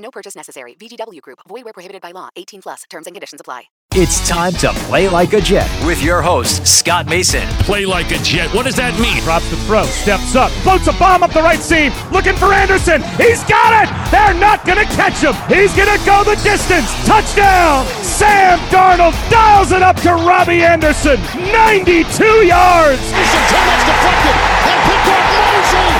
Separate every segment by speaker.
Speaker 1: No purchase necessary. VGW Group. Void where prohibited by law. 18 plus. Terms and conditions apply.
Speaker 2: It's time to play like a Jet with your host, Scott Mason.
Speaker 3: Play like a Jet. What does that mean?
Speaker 4: Drops the throw, steps up, floats a bomb up the right seam, looking for Anderson. He's got it. They're not going to catch him. He's going to go the distance. Touchdown. Sam Darnold dials it up to Robbie Anderson. 92 yards.
Speaker 5: Anderson too much deflected and picked up Mosley.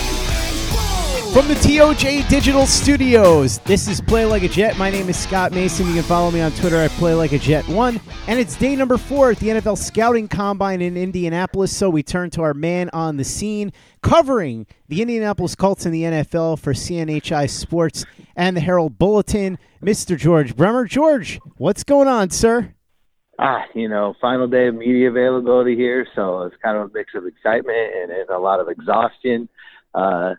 Speaker 6: From the TOJ Digital Studios, this is Play Like a Jet. My name is Scott Mason. You can follow me on Twitter at Play Like a Jet One, and it's day number four at the NFL Scouting Combine in Indianapolis. So we turn to our man on the scene, covering the Indianapolis Colts in the NFL for CNHI Sports and the Herald Bulletin, Mr. George Bremer. George, what's going on, sir?
Speaker 7: Ah, you know, final day of media availability here, so it's kind of a mix of excitement and, and a lot of exhaustion. Uh,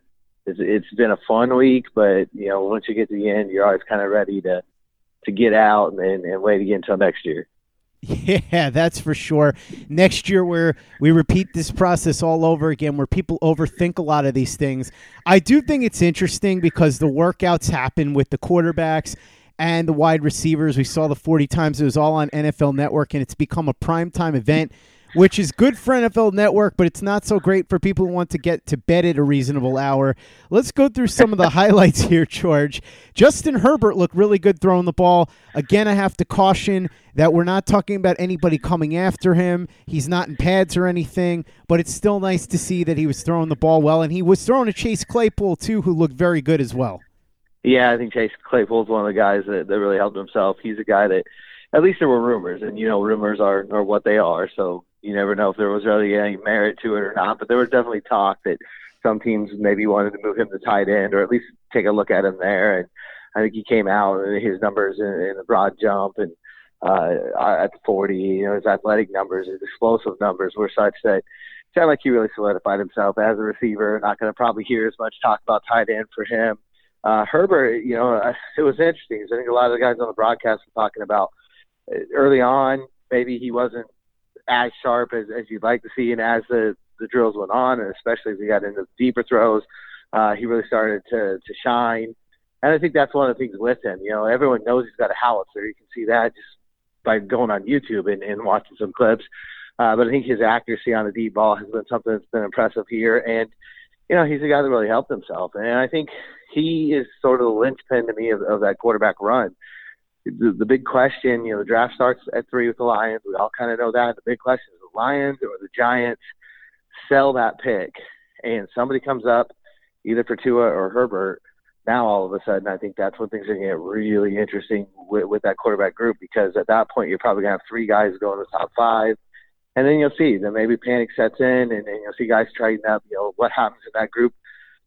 Speaker 7: it's, it's been a fun week, but you know, once you get to the end, you're always kind of ready to to get out and, and wait again until next year.
Speaker 6: Yeah, that's for sure. Next year, where we repeat this process all over again, where people overthink a lot of these things. I do think it's interesting because the workouts happen with the quarterbacks and the wide receivers. We saw the 40 times it was all on NFL Network, and it's become a primetime event which is good for NFL Network, but it's not so great for people who want to get to bed at a reasonable hour. Let's go through some of the highlights here, George. Justin Herbert looked really good throwing the ball. Again, I have to caution that we're not talking about anybody coming after him. He's not in pads or anything, but it's still nice to see that he was throwing the ball well, and he was throwing to Chase Claypool, too, who looked very good as well.
Speaker 7: Yeah, I think Chase Claypool's one of the guys that, that really helped himself. He's a guy that, at least there were rumors, and you know, rumors are, are what they are. So you never know if there was really any merit to it or not. But there was definitely talk that some teams maybe wanted to move him to tight end or at least take a look at him there. And I think he came out and his numbers in, in the broad jump and uh, at 40, you know, his athletic numbers, his explosive numbers were such that it sounded like he really solidified himself as a receiver. Not going to probably hear as much talk about tight end for him. Uh, Herbert, you know, it was interesting. I think a lot of the guys on the broadcast were talking about uh, early on, maybe he wasn't as sharp as, as you'd like to see. And as the, the drills went on, and especially as we got into deeper throws, uh, he really started to, to shine. And I think that's one of the things with him. You know, everyone knows he's got a howitzer. You can see that just by going on YouTube and, and watching some clips. Uh, but I think his accuracy on the deep ball has been something that's been impressive here. And, you know, he's a guy that really helped himself. And I think he is sort of the linchpin to me of, of that quarterback run the, the big question, you know, the draft starts at three with the Lions. We all kind of know that. The big question is the Lions or the Giants sell that pick, and somebody comes up either for Tua or Herbert. Now all of a sudden, I think that's when things are going to get really interesting with, with that quarterback group because at that point you're probably going to have three guys going to the top five, and then you'll see. Then maybe panic sets in, and, and you'll see guys tighten up. You know what happens in that group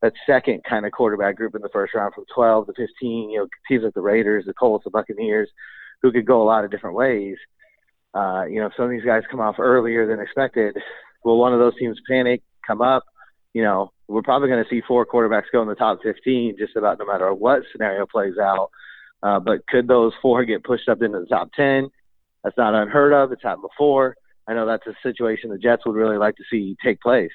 Speaker 7: that second kind of quarterback group in the first round from 12 to 15, you know, teams like the Raiders, the Colts, the Buccaneers, who could go a lot of different ways. Uh, you know, if some of these guys come off earlier than expected. Will one of those teams panic, come up, you know, we're probably going to see four quarterbacks go in the top 15 just about no matter what scenario plays out. Uh, but could those four get pushed up into the top 10? That's not unheard of. It's happened before. I know that's a situation the Jets would really like to see take place.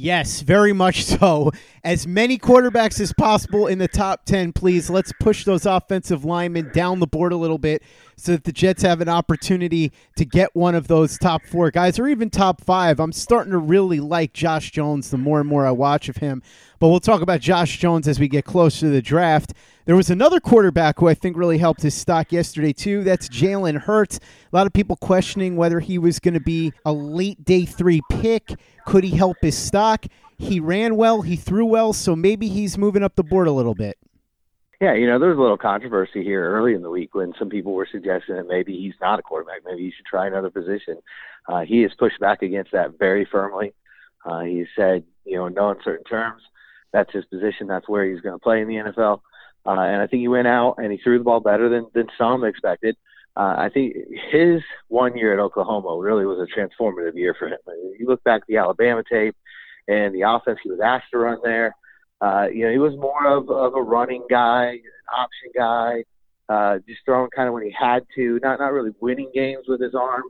Speaker 6: Yes, very much so. As many quarterbacks as possible in the top 10, please. Let's push those offensive linemen down the board a little bit so that the Jets have an opportunity to get one of those top four guys or even top five. I'm starting to really like Josh Jones the more and more I watch of him. But we'll talk about Josh Jones as we get closer to the draft. There was another quarterback who I think really helped his stock yesterday, too. That's Jalen Hurts. A lot of people questioning whether he was going to be a late day three pick. Could he help his stock? He ran well, he threw well, so maybe he's moving up the board a little bit.
Speaker 7: Yeah, you know, there was a little controversy here early in the week when some people were suggesting that maybe he's not a quarterback. Maybe he should try another position. Uh, he has pushed back against that very firmly. Uh, he said, you know, in no uncertain terms, that's his position. That's where he's going to play in the NFL. Uh, and I think he went out and he threw the ball better than, than some expected. Uh, I think his one year at Oklahoma really was a transformative year for him. You look back at the Alabama tape and the offense he was asked to run there. Uh, you know, he was more of, of a running guy, an option guy, uh, just throwing kind of when he had to, not not really winning games with his arm.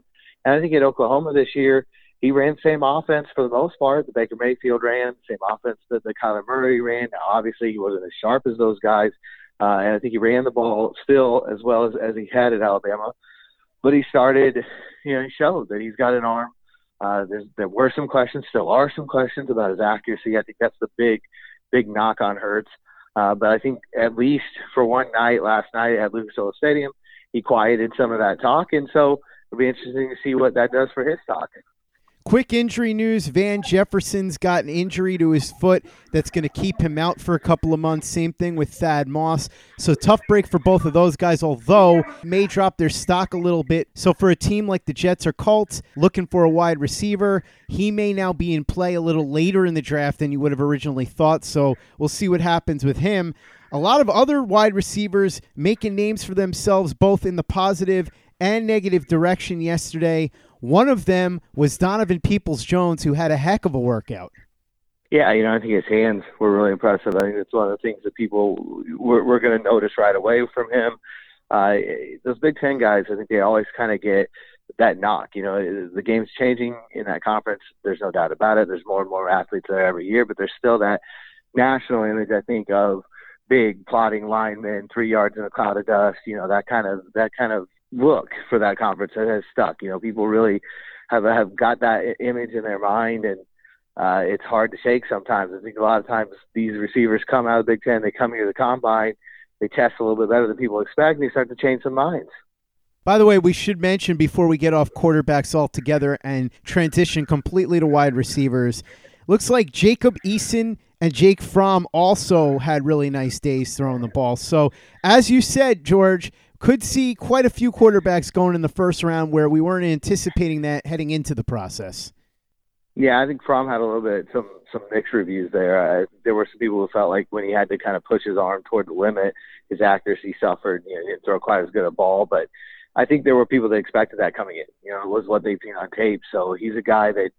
Speaker 7: And I think at Oklahoma this year, he ran the same offense for the most part. The Baker Mayfield ran same offense that the Kyler Murray ran. Now, obviously, he wasn't as sharp as those guys, uh, and I think he ran the ball still as well as as he had at Alabama. But he started, you know, he showed that he's got an arm. Uh, there were some questions, still are some questions about his accuracy. I think that's the big, big knock on Hurts. Uh, but I think at least for one night last night at Lucas Oil Stadium, he quieted some of that talk, and so it'll be interesting to see what that does for his stock.
Speaker 6: Quick injury news Van Jefferson's got an injury to his foot that's going to keep him out for a couple of months. Same thing with Thad Moss. So, tough break for both of those guys, although may drop their stock a little bit. So, for a team like the Jets or Colts looking for a wide receiver, he may now be in play a little later in the draft than you would have originally thought. So, we'll see what happens with him. A lot of other wide receivers making names for themselves, both in the positive and negative direction yesterday. One of them was Donovan Peoples Jones, who had a heck of a workout.
Speaker 7: Yeah, you know, I think his hands were really impressive. I think it's one of the things that people we're, going to notice right away from him. Uh, those Big Ten guys, I think they always kind of get that knock. You know, the game's changing in that conference. There's no doubt about it. There's more and more athletes there every year, but there's still that national image. I think of big plotting linemen, three yards in a cloud of dust. You know, that kind of that kind of look for that conference that has stuck. You know, people really have have got that image in their mind, and uh, it's hard to shake sometimes. I think a lot of times these receivers come out of the Big Ten, they come here to the combine, they test a little bit better than people expect, and they start to change some minds.
Speaker 6: By the way, we should mention before we get off quarterbacks altogether and transition completely to wide receivers. Looks like Jacob Eason and Jake Fromm also had really nice days throwing the ball. So, as you said, George, could see quite a few quarterbacks going in the first round where we weren't anticipating that heading into the process.
Speaker 7: Yeah, I think Fromm had a little bit some some mixed reviews there. Uh, there were some people who felt like when he had to kind of push his arm toward the limit, his accuracy suffered. You know, he didn't throw quite as good a ball, but I think there were people that expected that coming in. You know, it was what they've seen on tape. So he's a guy that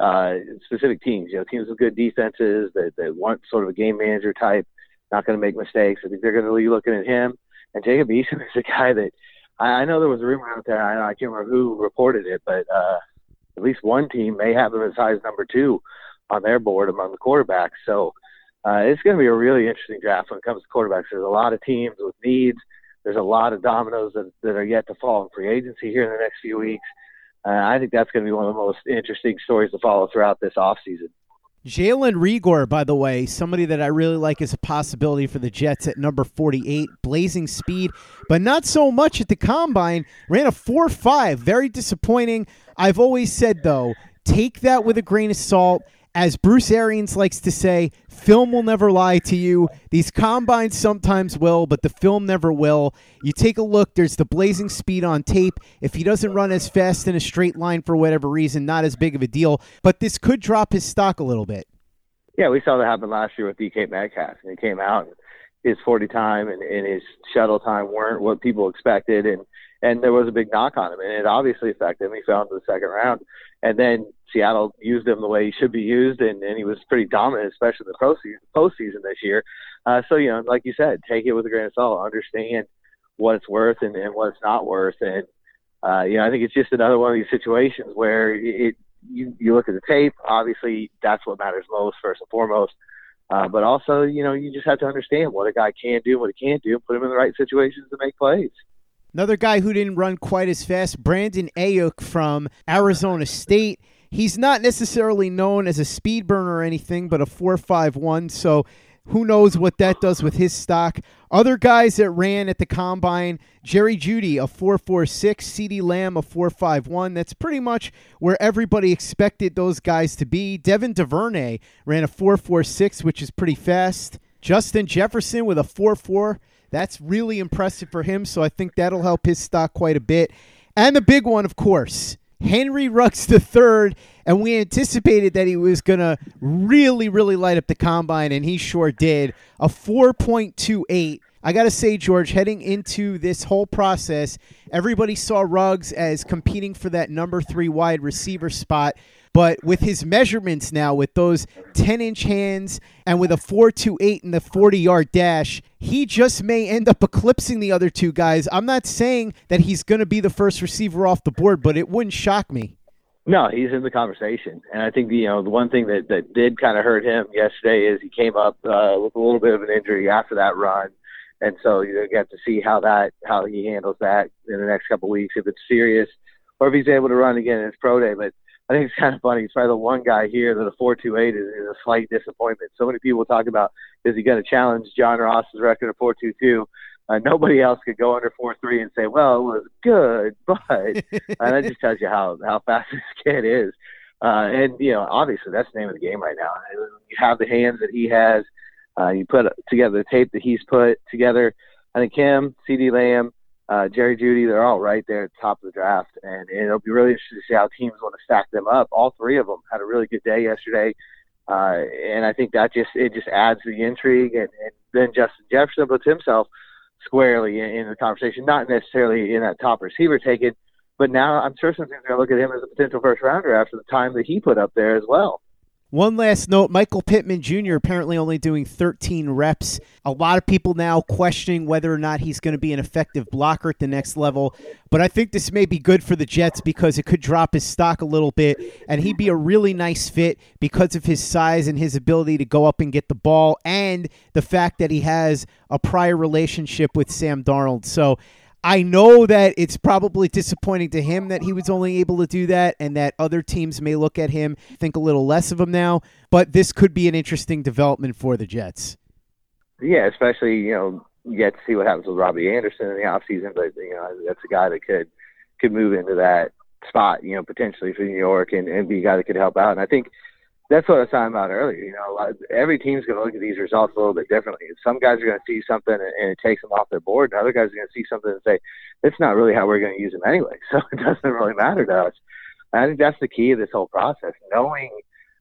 Speaker 7: uh, specific teams, you know, teams with good defenses that, that want sort of a game manager type, not going to make mistakes. I think they're going to be looking at him and Jacob Eason is a guy that I, I know there was a rumor out there. I, I can't remember who reported it, but uh, at least one team may have him as high as number two on their board among the quarterbacks. So uh, it's going to be a really interesting draft when it comes to quarterbacks. There's a lot of teams with needs. There's a lot of dominoes that, that are yet to fall in free agency here in the next few weeks. Uh, I think that's going to be one of the most interesting stories to follow throughout this offseason.
Speaker 6: Jalen Reagor, by the way, somebody that I really like as a possibility for the Jets at number 48. Blazing speed, but not so much at the combine. Ran a 4 5. Very disappointing. I've always said, though, take that with a grain of salt as Bruce Arians likes to say, film will never lie to you. These combines sometimes will, but the film never will. You take a look, there's the blazing speed on tape. If he doesn't run as fast in a straight line for whatever reason, not as big of a deal, but this could drop his stock a little bit.
Speaker 7: Yeah, we saw that happen last year with DK Metcalf. And he came out his 40 time and, and his shuttle time weren't what people expected, and and there was a big knock on him, and it obviously affected him. He fell into the second round, and then Seattle used him the way he should be used, and, and he was pretty dominant, especially in the postseason, postseason this year. Uh, so you know, like you said, take it with a grain of salt. Understand what it's worth and, and what it's not worth, and uh, you know, I think it's just another one of these situations where it you, you look at the tape. Obviously, that's what matters most, first and foremost. Uh, but also, you know, you just have to understand what a guy can do, what he can't do, and put him in the right situations to make plays.
Speaker 6: Another guy who didn't run quite as fast, Brandon Aiyuk from Arizona State. He's not necessarily known as a speed burner or anything, but a 4.51. So who knows what that does with his stock? Other guys that ran at the combine Jerry Jeudy a 4.46, CeeDee Lamb, a 4.51. That's pretty much where everybody expected those guys to be. Devin DuVernay ran a 4.46, which is pretty fast. Justin Jefferson with a 4.4. That's really impressive for him, so I think that'll help his stock quite a bit. And the big one, of course, Henry Ruggs III, and we anticipated that he was going to really, really light up the combine, and he sure did. A 4.28. I got to say, George, heading into this whole process, everybody saw Ruggs as competing for that number three wide receiver spot. But with his measurements now, with those 10 inch hands and with a 4.28 in the 40 yard dash, he just may end up eclipsing the other two guys. I'm not saying that he's going to be the first receiver off the board, but it wouldn't shock me.
Speaker 7: No, he's in the conversation, and I think you know the one thing that that did kind of hurt him yesterday is he came up uh, with a little bit of an injury after that run, and so you get to see how that how he handles that in the next couple weeks if it's serious, or if he's able to run again in his pro day. But I think it's kind of funny. He's probably the one guy here that a 4.28 is, is a slight disappointment. So many people talk about is he going to challenge John Ross's record of 4.22? Uh, nobody else could go under 4.3 and say, well, it was good, but and that just tells you how how fast this kid is. Uh, and you know, obviously, that's the name of the game right now. You have the hands that he has. Uh, you put together the tape that he's put together. I think him, CeeDee Lamb, uh, Jerry Jeudy, they're all right there at the top of the draft, and, it'll be really interesting to see how teams want to stack them up. All three of them had a really good day yesterday, uh, and I think that just it just adds the intrigue. And, and then Justin Jefferson puts himself squarely in, in the conversation, not necessarily in that top receiver taken, but now I'm sure some teams are going to look at him as a potential first rounder after the time that he put up there as well.
Speaker 6: One last note Michael Pittman Jr. apparently only doing 13 reps. A lot of people now questioning whether or not he's going to be an effective blocker at the next level. But I think this may be good for the Jets because it could drop his stock a little bit, and he'd be a really nice fit because of his size and his ability to go up and get the ball, and the fact that he has a prior relationship with Sam Darnold. So I know that it's probably disappointing to him that he was only able to do that and that other teams may look at him, think a little less of him now, but this could be an interesting development for the Jets.
Speaker 7: Yeah, especially, you know, yet to see what happens with Robbie Anderson in the offseason, but, you know, that's a guy that could could move into that spot, you know, potentially for New York and, and be a guy that could help out. And I think – that's what I was talking about earlier. You know, every team's going to look at these results a little bit differently. Some guys are going to see something and it takes them off their board, and other guys are going to see something and say, "It's not really how we're going to use them anyway." So it doesn't really matter to us. And I think that's the key of this whole process: knowing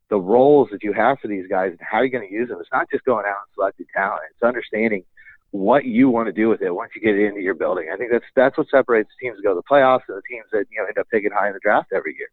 Speaker 7: the roles that you have for these guys and how you're going to use them. It's not just going out and selecting talent; it's understanding what you want to do with it once you get it into your building. I think that's that's what separates teams that go to the playoffs and the teams that you know end up taking high in the draft every year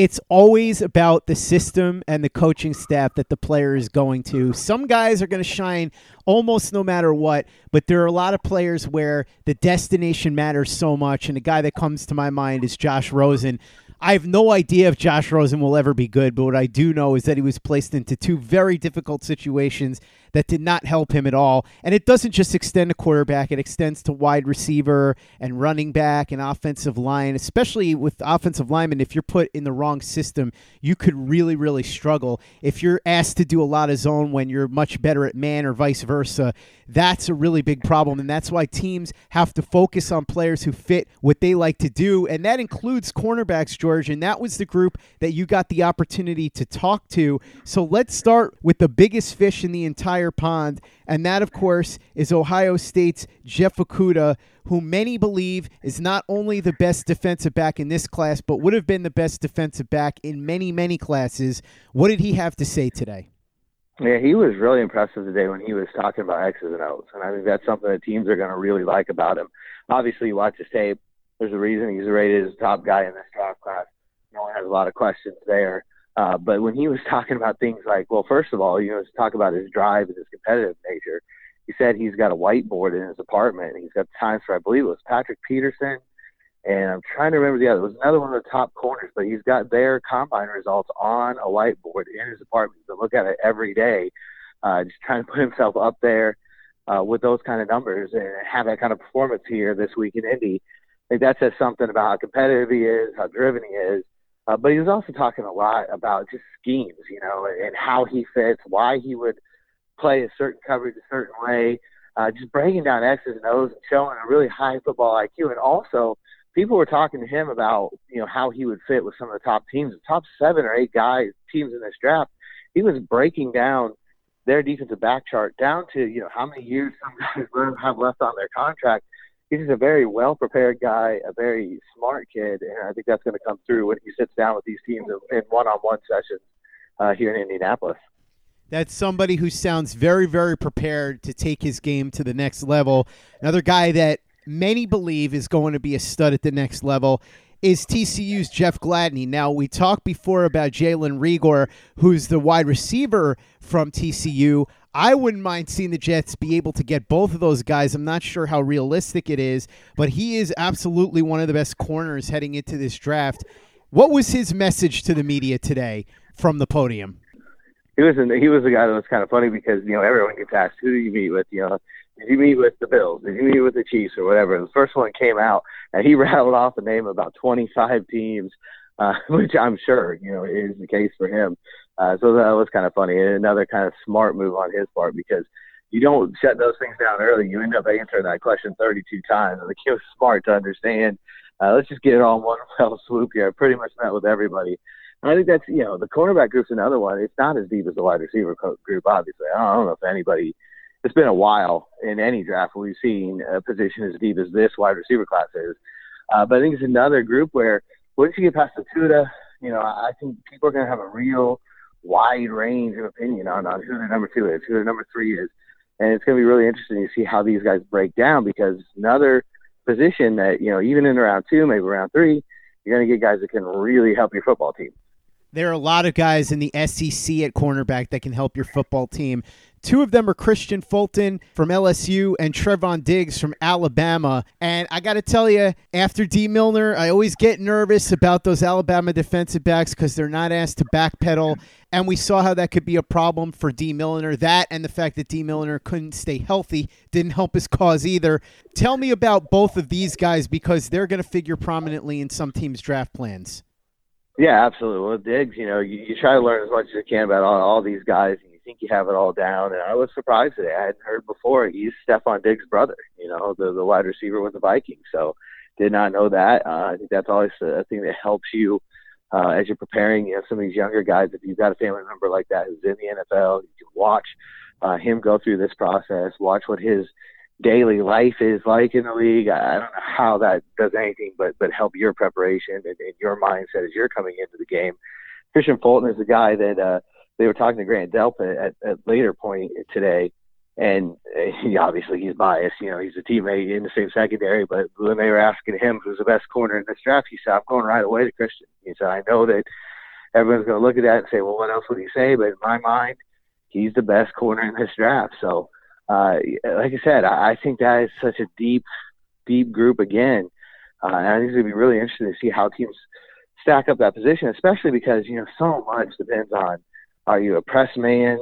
Speaker 6: it's always about the system and the coaching staff that the player is going to. Some guys are going to shine almost no matter what, but there are a lot of players where the destination matters so much. And the guy that comes to my mind is Josh Rosen. I have no idea if Josh Rosen will ever be good, but what I do know is that he was placed into two very difficult situations that did not help him at all. And it doesn't just extend to quarterback, it extends to wide receiver and running back and offensive line, especially with offensive linemen. If you're put in the wrong system, you could really, really struggle. If you're asked to do a lot of zone when you're much better at man or vice versa, that's a really big problem. And that's why teams have to focus on players who fit what they like to do. And that includes cornerbacks, George. And that was the group that you got the opportunity to talk to. So let's start with the biggest fish in the entire pond. And that, of course, is Ohio State's Jeff Okudah, who many believe is not only the best defensive back in this class, but would have been the best defensive back in many, many classes. What did he have to say today?
Speaker 7: Yeah, he was really impressive today when he was talking about X's and O's, and I think that's something that teams are going to really like about him. Obviously, you watch his tape. There's a reason he's rated as the top guy in this draft class. No one has a lot of questions there. Uh, but when he was talking about things like, well, first of all, you know, to talk about his drive and his competitive nature. He said he's got a whiteboard in his apartment. He's got times for, I believe it was Patrick Peterson, and I'm trying to remember the other. It was another one of the top corners, but he's got their combine results on a whiteboard in his apartment. To look at it every day, uh, just trying to put himself up there uh, with those kind of numbers and have that kind of performance here this week in Indy. I think that says something about how competitive he is, how driven he is. Uh, but he was also talking a lot about just schemes, you know, and how he fits, why he would play a certain coverage a certain way, uh, just breaking down X's and O's and showing a really high football IQ. And also, people were talking to him about, you know, how he would fit with some of the top teams, the top seven or eight guys, teams in this draft. He was breaking down their defensive back chart down to, you know, how many years some guys have left on their contract he's just a very well prepared guy, a very smart kid, and I think that's going to come through when he sits down with these teams in one on one sessions uh, here in Indianapolis.
Speaker 6: That's somebody who sounds very, very prepared to take his game to the next level. Another guy that many believe is going to be a stud at the next level is TCU's Jeff Gladney. Now, we talked before about Jalen Reagor, who's the wide receiver from TCU. I wouldn't mind seeing the Jets be able to get both of those guys. I'm not sure how realistic it is, but he is absolutely one of the best corners heading into this draft. What was his message to the media today from the podium?
Speaker 7: He was he was a guy that was kind of funny because you know everyone gets asked who do you meet with you know did you meet with the Bills did you meet with the Chiefs or whatever and the first one came out and he rattled off a name of about 25 teams uh, which I'm sure you know is the case for him uh, so that was kind of funny. Another kind of smart move on his part because you don't shut those things down early. You end up answering that question 32 times. And he was smart to understand. Uh, let's just get it all in one fell swoop here. I pretty much met with everybody. And I think that's, you know, the cornerback group's another one. It's not as deep as the wide receiver group, obviously. I don't know if anybody, it's been a while in any draft we've seen a position as deep as this wide receiver class is. Uh, but I think it's another group where once you get past the Tuda, you know, I think people are going to have a real wide range of opinion on, on who the number two is, who the number three is. And it's going to be really interesting to see how these guys break down because another position that, you know, even in round two, maybe round three, you're going to get guys that can really help your football team.
Speaker 6: There are a lot of guys in the SEC at cornerback that can help your football team. Two of them are Kristian Fulton from LSU and Trevon Diggs from Alabama. And I got to tell you, after Dee Milliner, I always get nervous about those Alabama defensive backs because they're not asked to backpedal. And we saw how that could be a problem for Dee Milliner. That and the fact that Dee Milliner couldn't stay healthy didn't help his cause either. Tell me about both of these guys because they're going to figure prominently in some teams' draft plans.
Speaker 7: Yeah, absolutely. Well, Diggs, you know, you, you try to learn as much as you can about all, all these guys and you think you have it all down. And I was surprised today. I hadn't heard before. He's Stefon Diggs' brother, you know, the the wide receiver with the Vikings. So did not know that. Uh, I think that's always a thing that helps you uh, as you're preparing. You know, some of these younger guys. If you've got a family member like that who's in the NFL, you can watch uh, him go through this process. Watch what his daily life is like in the league. I don't know how that does anything but but help your preparation and, and your mindset as you're coming into the game. Kristian Fulton is a guy that uh, they were talking to Grant Delpit at, at later point today, and he, obviously he's biased. You know, he's a teammate in the same secondary. But when they were asking him who's the best corner in this draft, he said, "I'm going right away to Kristian." He said, "I know that everyone's going to look at that and say, well, what else would he say?' But in my mind, he's the best corner in this draft." So, uh, like I said, I, I think that is such a deep, deep group again. Uh, and I think it's going to be really interesting to see how teams stack up that position, especially because you know so much depends on are you a press man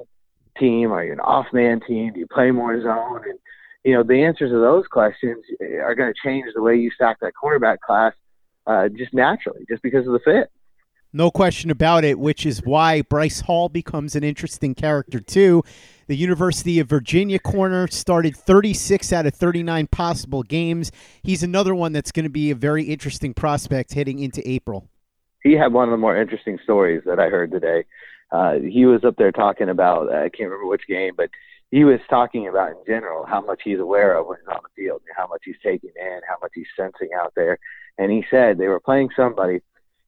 Speaker 7: team? Are you an off man team? Do you play more zone? And you know the answers to those questions are going to change the way you stack that quarterback class uh, just naturally, just because of the fit.
Speaker 6: No question about it, which is why Bryce Hall becomes an interesting character, too. The University of Virginia corner started 36 out of 39 possible games. He's another one that's going to be a very interesting prospect heading into April.
Speaker 7: He had one of the more interesting stories that I heard today uh, he was up there talking about I can't remember which game, but he was talking about in general how much he's aware of when he's on the field, and how much he's taking in, how much he's sensing out there. And he said they were playing somebody,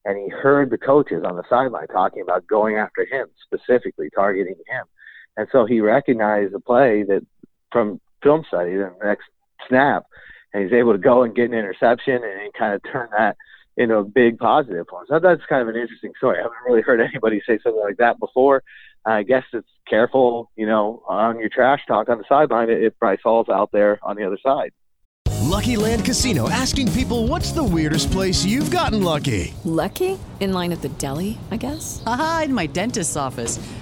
Speaker 7: and he heard the coaches on the sideline talking about going after him specifically, targeting him. And so he recognized the play that from film study, the next snap, and he's able to go and get an interception and, and kind of turn that into a big positive for him. So that's kind of an interesting story. I haven't really heard anybody say something like that before. I guess it's careful, you know, on your trash talk on the sideline if Bryce Hall's out there on the other side.
Speaker 8: Lucky Land Casino asking people what's the weirdest place you've gotten lucky?
Speaker 9: Lucky? In line at the deli, I guess?
Speaker 10: Aha, in my dentist's office.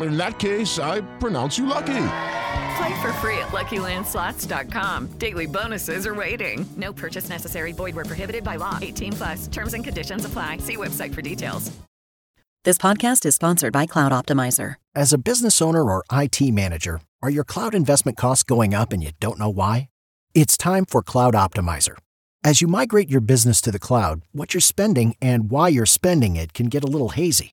Speaker 11: In that case, I pronounce you lucky.
Speaker 12: Play for free at LuckyLandSlots.com. Daily bonuses are waiting. No purchase necessary. Void where prohibited by law. 18 plus. Terms and conditions apply. See website for details.
Speaker 13: This podcast is sponsored by Cloud Optimizer.
Speaker 14: As a business owner or IT manager, are your cloud investment costs going up and you don't know why? It's time for Cloud Optimizer. As you migrate your business to the cloud, what you're spending and why you're spending it can get a little hazy.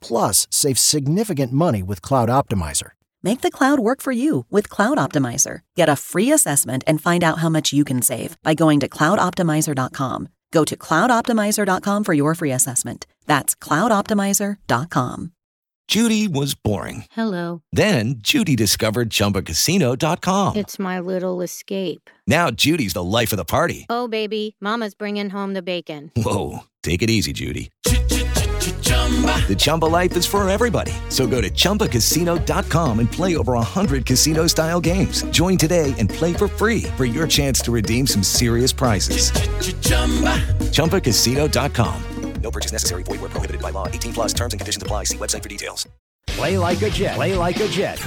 Speaker 14: plus save significant money with Cloud Optimizer.
Speaker 13: Make the cloud work for you with Cloud Optimizer. Get a free assessment and find out how much you can save by going to cloudoptimizer.com. Go to cloudoptimizer.com for your free assessment. That's cloudoptimizer.com.
Speaker 15: Judy was boring.
Speaker 16: Hello.
Speaker 15: Then Judy discovered chumbacasino.com.
Speaker 16: It's my little escape.
Speaker 15: Now Judy's the life of the party.
Speaker 16: Oh, baby, Mama's bringing home the bacon.
Speaker 15: Whoa. Take it easy, Judy. The Chumba life is for everybody. So go to ChumbaCasino.com and play over 100 casino style games. Join today and play for free for your chance to redeem some serious prizes. ChumbaCasino.com.
Speaker 2: No purchase necessary. Void where prohibited by law. 18 plus terms and conditions apply. See website for details.
Speaker 17: Play like a Jet. Play like a Jet.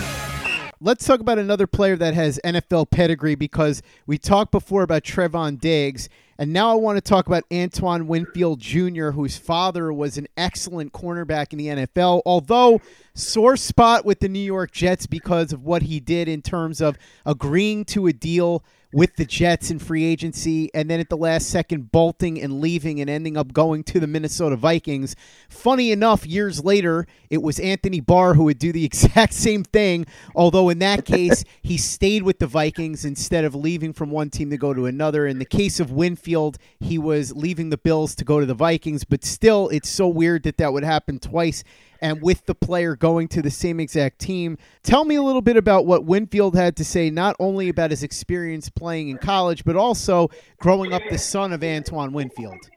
Speaker 6: Let's talk about another player that has NFL pedigree because we talked before about Trevon Diggs, and now I want to talk about Antoine Winfield Jr., whose father was an excellent cornerback in the NFL, although sore spot with the New York Jets because of what he did in terms of agreeing to a deal with the Jets in free agency and then at the last second bolting and leaving and ending up going to the Minnesota Vikings. Funny enough, years later, it was Anthony Barr who would do the exact same thing, although in that case, he stayed with the Vikings instead of leaving from one team to go to another. In the case of Winfield, he was leaving the Bills to go to the Vikings, but still, it's so weird that that would happen twice and with the player going to the same exact team. Tell me a little bit about what Winfield had to say, not only about his experience playing in college, but also growing up the son of Antoine Winfield.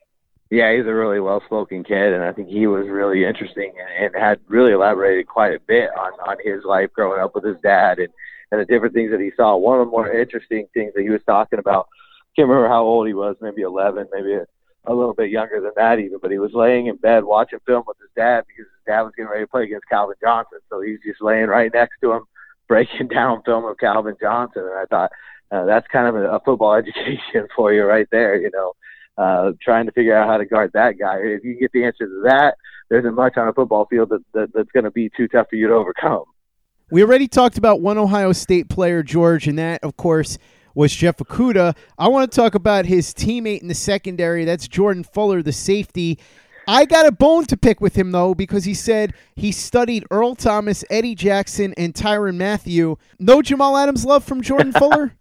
Speaker 7: Yeah, he's a really well-spoken kid, and I think he was really interesting and, and had really elaborated quite a bit on on his life growing up with his dad and and the different things that he saw. One of the more interesting things that he was talking about, I can't remember how old he was, maybe 11, maybe a, little bit younger than that even, but he was laying in bed watching film with his dad because his dad was getting ready to play against Calvin Johnson. So he's just laying right next to him, breaking down film of Calvin Johnson. And I thought uh, that's kind of a, a football education for you right there, you know, uh, trying to figure out how to guard that guy. If you get the answer to that, there isn't much on a football field that, that that's going to be too tough for you to overcome.
Speaker 6: We already talked about one Ohio State player, George, and that, of course, was Jeff Okudah. I want to talk about his teammate in the secondary. That's Jordan Fuller, the safety. I got a bone to pick with him, though, because he said he studied Earl Thomas, Eddie Jackson, and Tyrann Mathieu. No Jamal Adams love from Jordan Fuller?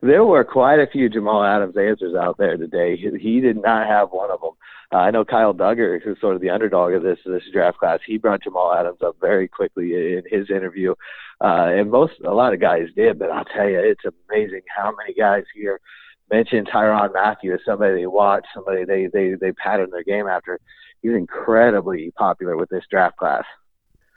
Speaker 7: There were quite a few Jamal Adams answers out there today. He, he did not have one of them. Uh, I know Kyle Dugger, who's sort of the underdog of this this draft class, he brought Jamal Adams up very quickly in his interview, uh, and most a lot of guys did. But I'll tell you, it's amazing how many guys here mention Tyrann Mathieu as somebody they watch, somebody they they they pattern their game after. He's incredibly popular with this draft class.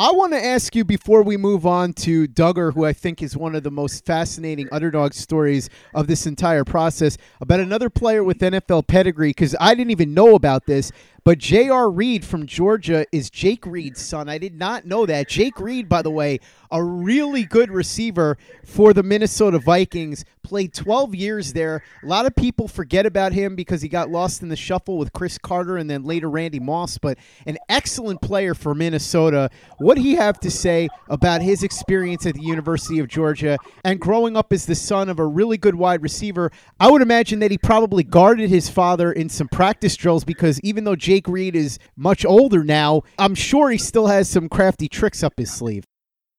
Speaker 6: I want to ask you before we move on to Dugger, who I think is one of the most fascinating underdog stories of this entire process, about another player with NFL pedigree, because I didn't even know about this. But J.R. Reed from Georgia is Jake Reed's son. I did not know that. Jake Reed, by the way, a really good receiver for the Minnesota Vikings, played 12 years there. A lot of people forget about him because he got lost in the shuffle with Cris Carter and then later Randy Moss, but an excellent player for Minnesota. What do you have to say about his experience at the University of Georgia and growing up as the son of a really good wide receiver? I would imagine that he probably guarded his father in some practice drills because even though Jake Reed is much older now, I'm sure he still has some crafty tricks up his sleeve.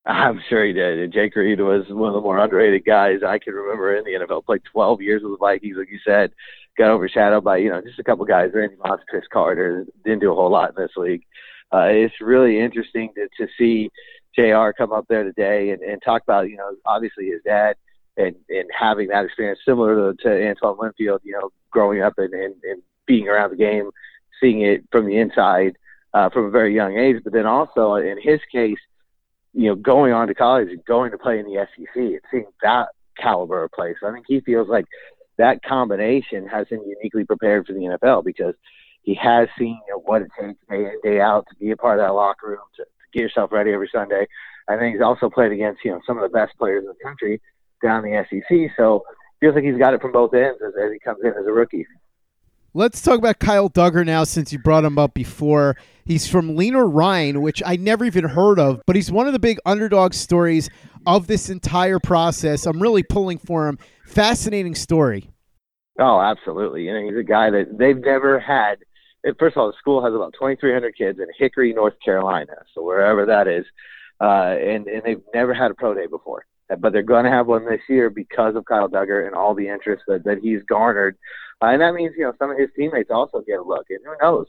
Speaker 7: I'm sure he did. Jake Reed was one of the more underrated guys I can remember in the NFL. Played 12 years with the Vikings, like you said. Got overshadowed by you know just a couple guys, Randy Moss, Cris Carter. Didn't do a whole lot in this league. Uh, it's really interesting to, to see Jr. come up there today and, and talk about you know obviously his dad and and having that experience similar to, to Antoine Winfield. You know, growing up and, and, and being around the game, seeing it from the inside uh, from a very young age. But then also in his case you know, going on to college and going to play in the SEC and seeing that caliber of play. So I think he feels like that combination has him uniquely prepared for the NFL because he has seen you know, what it takes day in, day out to be a part of that locker room, to, to get yourself ready every Sunday. I think he's also played against, you know, some of the best players in the country down the SEC. So feels like he's got it from both ends as, as he comes in as a rookie.
Speaker 6: Let's talk about Kyle Dugger now since you brought him up before. He's from Lenoir-Rhyne, which I never even heard of, but he's one of the big underdog stories of this entire process. I'm really pulling for him. Fascinating story.
Speaker 7: Oh, absolutely. You know, he's a guy that they've never had. First of all, the school has about 2,300 kids in Hickory, North Carolina, so wherever that is, uh, and and they've never had a pro day before. But they're going to have one this year because of Kyle Dugger and all the interest that, that he's garnered and that means, you know, some of his teammates also get a look. And who knows?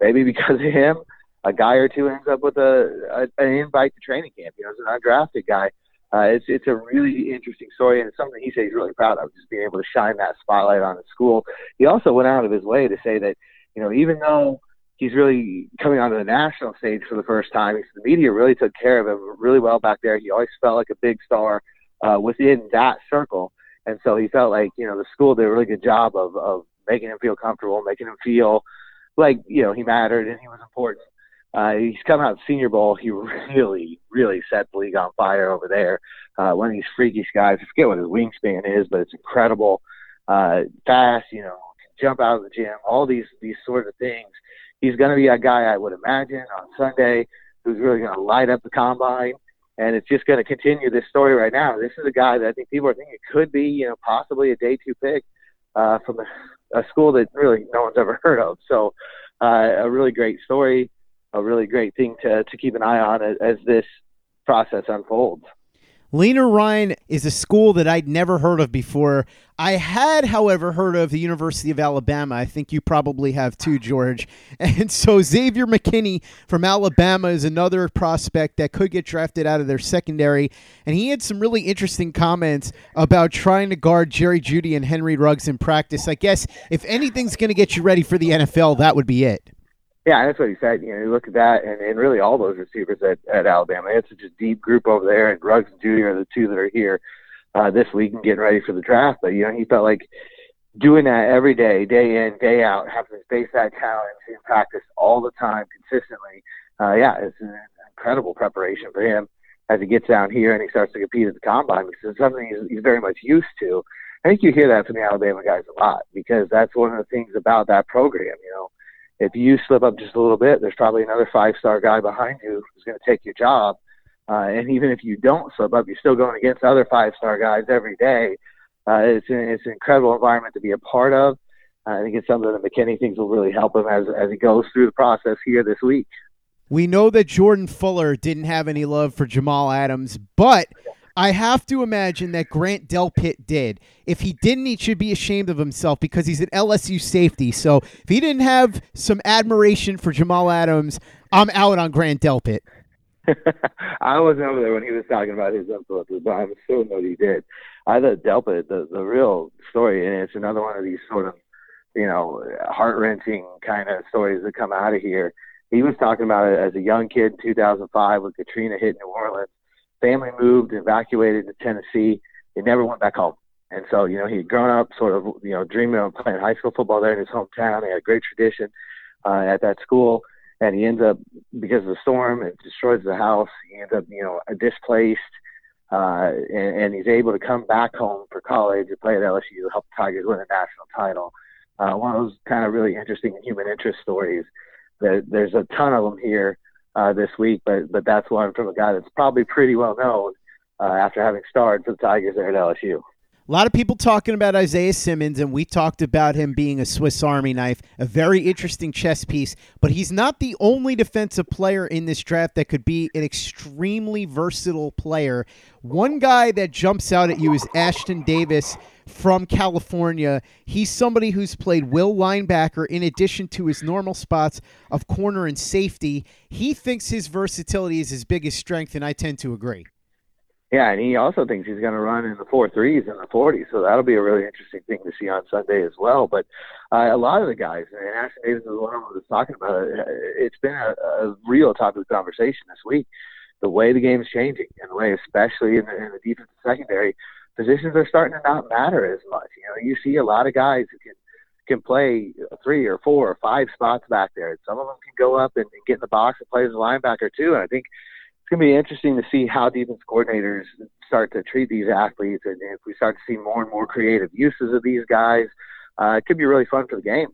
Speaker 7: Maybe because of him, a guy or two ends up with a, a an invite to training camp. You know, as an undrafted guy. Uh, it's it's a really interesting story and it's something he says he's really proud of, just being able to shine that spotlight on the school. He also went out of his way to say that, you know, even though he's really coming onto the national stage for the first time, the media really took care of him really well back there. He always felt like a big star uh, within that circle. And so he felt like, you know, the school did a really good job of, of making him feel comfortable, making him feel like, you know, he mattered and he was important. Uh, he's coming out Senior Bowl. He really, really set the league on fire over there. Uh, one of these freaky guys. I forget what his wingspan is, but it's incredible. Uh, fast, you know, can jump out of the gym. All these these sort of things. He's going to be a guy I would imagine on Sunday who's really going to light up the combine and it's just going to continue this story right now. This is a guy that I think people are thinking could be, you know, possibly a day two pick uh, from a, a school that really no one's ever heard of. So, uh, a really great story, a really great thing to to keep an eye on as, as this process unfolds.
Speaker 6: Lenoir-Rhyne is a school that I'd never heard of before. I had, however, heard of the University of Alabama. I think you probably have too, George. And so Xavier McKinney from Alabama is another prospect that could get drafted out of their secondary. And he had some really interesting comments about trying to guard Jerry Jeudy and Henry Ruggs in practice. I guess if anything's going to get you ready for the NFL, that would be it.
Speaker 7: Yeah, that's what he said. You know, you look at that, and, and really all those receivers at, at Alabama. Had such a deep group over there, and Ruggs and Jeudy are the two that are here uh, this week and getting ready for the draft. But you know, he felt like doing that every day, day in, day out, having to face that challenge in practice all the time, consistently. Uh, yeah, it's an incredible preparation for him as he gets down here and he starts to compete at the combine because it's something he's, he's very much used to. I think you hear that from the Alabama guys a lot because that's one of the things about that program. You know, if you slip up just a little bit, there's probably another five star guy behind you who's going to take your job. Uh, and even if you don't slip up, you're still going against other five star guys every day. Uh, it's, an, it's an incredible environment to be a part of. Uh, I think it's something that McKinney thinks will really help him as, as he goes through the process here this week.
Speaker 6: We know that Jordan Fuller didn't have any love for Jamal Adams, but I have to imagine that Grant Delpit did. If he didn't, he should be ashamed of himself because he's an LSU safety. So if he didn't have some admiration for Jamal Adams, I'm out on Grant Delpit.
Speaker 7: I wasn't over there when he was talking about his influences, but I'm assuming that he did. I thought Delpit, the the real story, and it's another one of these sort of, you know, heart wrenching kind of stories that come out of here. He was talking about it as a young kid in 2005 when Katrina hit New Orleans. Family moved, evacuated to Tennessee. He never went back home. And so, you know, he'd grown up sort of, you know, dreaming of playing high school football there in his hometown. He had a great tradition uh, at that school and he ends up because of the storm it destroys the house he ends up you know displaced uh, and, and he's able to come back home for college and play at LSU help the Tigers win a national title uh, one of those kind of really interesting human interest stories that there's a ton of them here uh, this week but but that's one from a guy that's probably pretty well known uh, after having starred for the Tigers there at LSU.
Speaker 6: A lot of people talking about Isaiah Simmons, and we talked about him being a Swiss Army knife, a very interesting chess piece, but he's not the only defensive player in this draft that could be an extremely versatile player. One guy that jumps out at you is Ashtyn Davis from California. He's somebody who's played will linebacker in addition to his normal spots of corner and safety. He thinks his versatility is his biggest strength, and I tend to agree.
Speaker 7: Yeah, and he also thinks he's going to run in the four threes and the 40s, so that'll be a really interesting thing to see on Sunday as well. But uh, a lot of the guys, and Ashtyn Davis is one of them was talking about it. It's been a, a real topic of conversation this week. The way the game is changing, and the way, especially in the, in the defensive secondary, positions are starting to not matter as much. You know, you see a lot of guys who can can play three or four or five spots back there. Some of them can go up and, and get in the box and play as a linebacker too. And I think it's going to be interesting to see how defense coordinators start to treat these athletes, and if we start to see more and more creative uses of these guys, uh, it could be really fun for the game.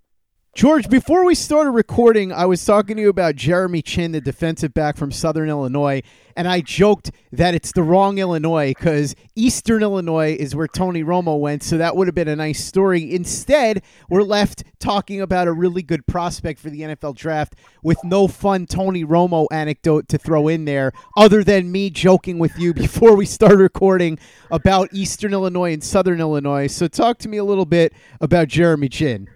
Speaker 6: George, before we started recording, I was talking to you about Jeremy Chinn, the defensive back from Southern Illinois, and I joked that it's the wrong Illinois because Eastern Illinois is where Tony Romo went, so that would have been a nice story. Instead, we're left talking about a really good prospect for the NFL draft with no fun Tony Romo anecdote to throw in there, other than me joking with you before we started recording about Eastern Illinois and Southern Illinois. So, talk to me a little bit about Jeremy Chinn.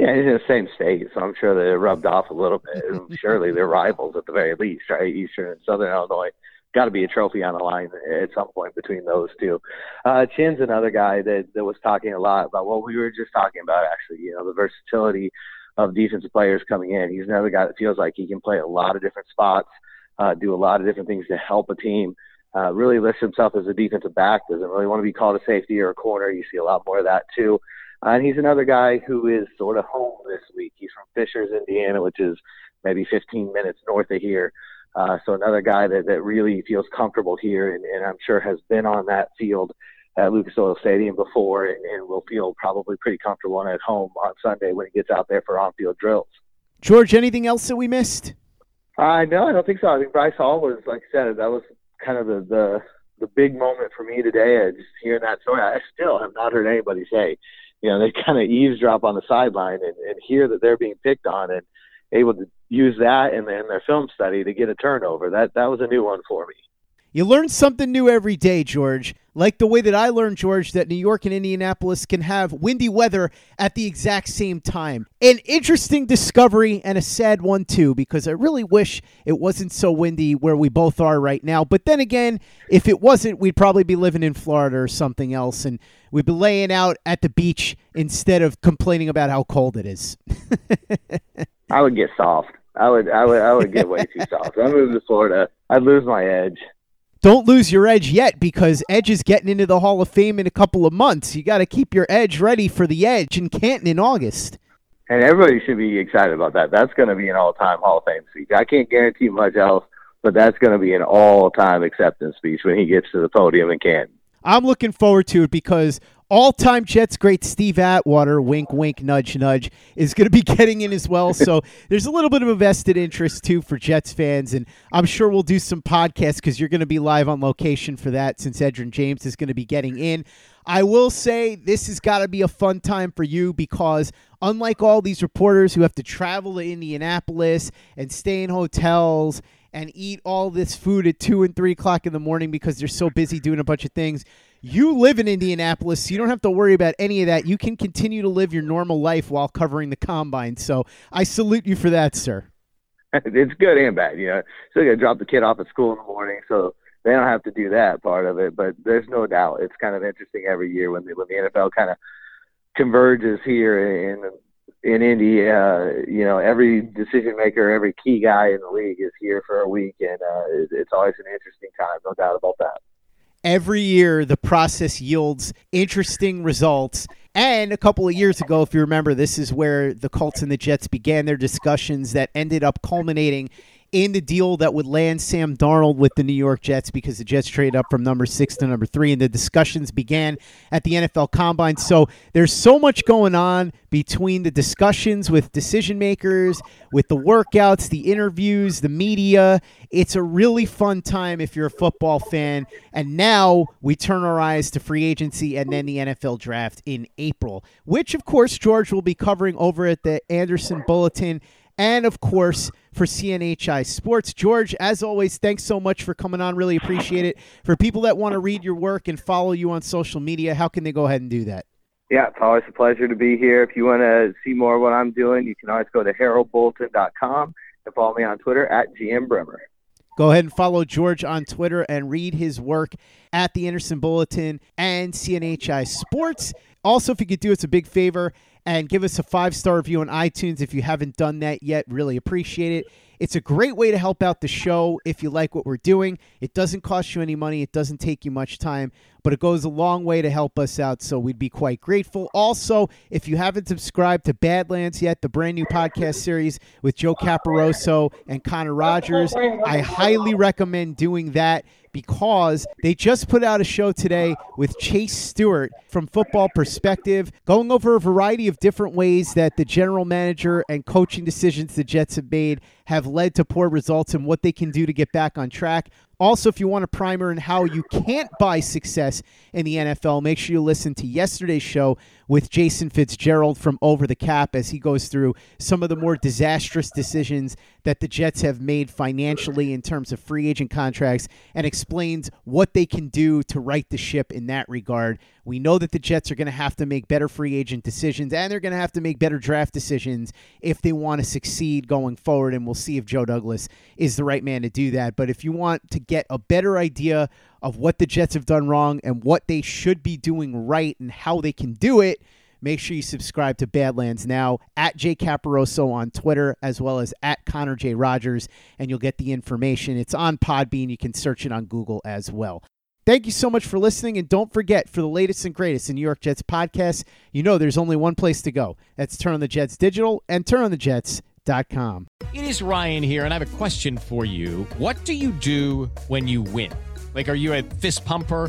Speaker 7: Yeah, he's in the same state, so I'm sure they rubbed off a little bit. Surely they're rivals at the very least, right? Eastern and Southern Illinois. Got to be a trophy on the line at some point between those two. Uh, Chinn's another guy that, that was talking a lot about what we were just talking about, actually, you know, the versatility of defensive players coming in. He's another guy that feels like he can play a lot of different spots, uh, do a lot of different things to help a team. Uh, really lists himself as a defensive back, doesn't really want to be called a safety or a corner. You see a lot more of that too. Uh, and he's another guy who is sort of home this week. He's from Fishers, Indiana, which is maybe 15 minutes north of here. Uh, so another guy that, that really feels comfortable here and, and I'm sure has been on that field at Lucas Oil Stadium before and, and will feel probably pretty comfortable at home on Sunday when he gets out there for on-field drills.
Speaker 6: George, anything else that we missed?
Speaker 7: Uh, no, I don't think so. I think Bryce Hall was, like I said, that was kind of the, the the big moment for me today. I just hearing that story, I still have not heard anybody say you know, they kind of eavesdrop on the sideline and, and hear that they're being picked on and able to use that in, in their film study to get a turnover. That that was a new one for me.
Speaker 6: You learn something new every day, George. Like the way that I learned, George, that New York and Indianapolis can have windy weather at the exact same time. An interesting discovery and a sad one, too, because I really wish it wasn't so windy where we both are right now. But then again, if it wasn't, we'd probably be living in Florida or something else, and we'd be laying out at the beach instead of complaining about how cold it is.
Speaker 7: I would get soft. I would, I would, I would get way too soft. I moved to Florida. I'd lose my edge
Speaker 6: don't lose your edge yet because Edge is getting into the Hall of Fame in a couple of months. You got to keep your edge ready for the Edge in Canton in August.
Speaker 7: And everybody should be excited about that. That's going to be an all-time Hall of Fame speech. I can't guarantee much else, but that's going to be an all-time acceptance speech when he gets to the podium in Canton.
Speaker 6: I'm looking forward to it because all time Jets great Steve Atwater, wink, wink, nudge, nudge, is going to be getting in as well. So there's a little bit of a vested interest too for Jets fans. And I'm sure we'll do some podcasts because you're going to be live on location for that since Edgerrin James is going to be getting in. I will say this has got to be a fun time for you because unlike all these reporters who have to travel to Indianapolis and stay in hotels and eat all this food at two and three o'clock in the morning because they're so busy doing a bunch of things. You live in Indianapolis, so you don't have to worry about any of that. You can continue to live your normal life while covering the combine. So I salute you for that, sir.
Speaker 7: it's good and bad. You know, still got to drop the kid off at school in the morning, so they don't have to do that part of it. But there's no doubt it's kind of interesting every year when the when the NFL kind of converges here in in Indy. Uh, you know, every decision maker, every key guy in the league is here for a week, and uh, it, it's always an interesting time, no doubt about that.
Speaker 6: Every year, the process yields interesting results. And a couple of years ago, if you remember, this is where the Colts and the Jets began their discussions that ended up culminating in the deal that would land Sam Darnold with the New York Jets because the Jets traded up from number six to number three, and the discussions began at the NFL Combine. So there's so much going on between the discussions with decision makers, with the workouts, the interviews, the media. It's a really fun time if you're a football fan. And now we turn our eyes to free agency and then the NFL draft in April, which, of course, George will be covering over at the Anderson Bulletin and of course for CNHI Sports. George, as always, thanks so much for coming on. Really appreciate it. For people that want to read your work and follow you on social media, how can they go ahead and do that?
Speaker 7: Yeah, it's always a pleasure to be here. If you want to see more of what I'm doing, you can always go to heraldbulletin.com and follow me on Twitter at GM Bremer.
Speaker 6: Go ahead and follow George on Twitter and read his work at the Anderson Bulletin and CNHI Sports. Also, if you could do us a big favor and give us a five star review on iTunes if you haven't done that yet. Really appreciate it. It's a great way to help out the show if you like what we're doing. It doesn't cost you any money, it doesn't take you much time, but it goes a long way to help us out, so we'd be quite grateful. Also, if you haven't subscribed to Badlands yet, the brand new podcast series with Joe Caporoso and Connor Rogers, I highly recommend doing that because they just put out a show today with Chase Stuart from Football Perspective, going over a variety of different ways that the general manager and coaching decisions the Jets have made have led to poor results and what they can do to get back on track. Also, if you want a primer on how you can't buy success in the NFL, make sure you listen to yesterday's show with Jason Fitzgerald from Over the Cap as he goes through some of the more disastrous decisions that the Jets have made financially in terms of free agent contracts and explains what they can do to right the ship in that regard. We know that the Jets are going to have to make better free agent decisions and they're going to have to make better draft decisions if they want to succeed going forward. And we'll see if Joe Douglas is the right man to do that. But if you want to get a better idea of what the Jets have done wrong and what they should be doing right and how they can do it, make sure you subscribe to Badlands now at Jay Caporoso on Twitter as well as at Connor J. Rogers, and you'll get the information. It's on Podbean. You can search it on Google as well. Thank you so much for listening. And don't forget, for the latest and greatest in New York Jets podcasts, you know there's only one place to go. That's Turn on the Jets Digital and turnonthejets.com.
Speaker 18: It is Ryan here, and I have a question for you. What do you do when you win? Like, are you a fist pumper?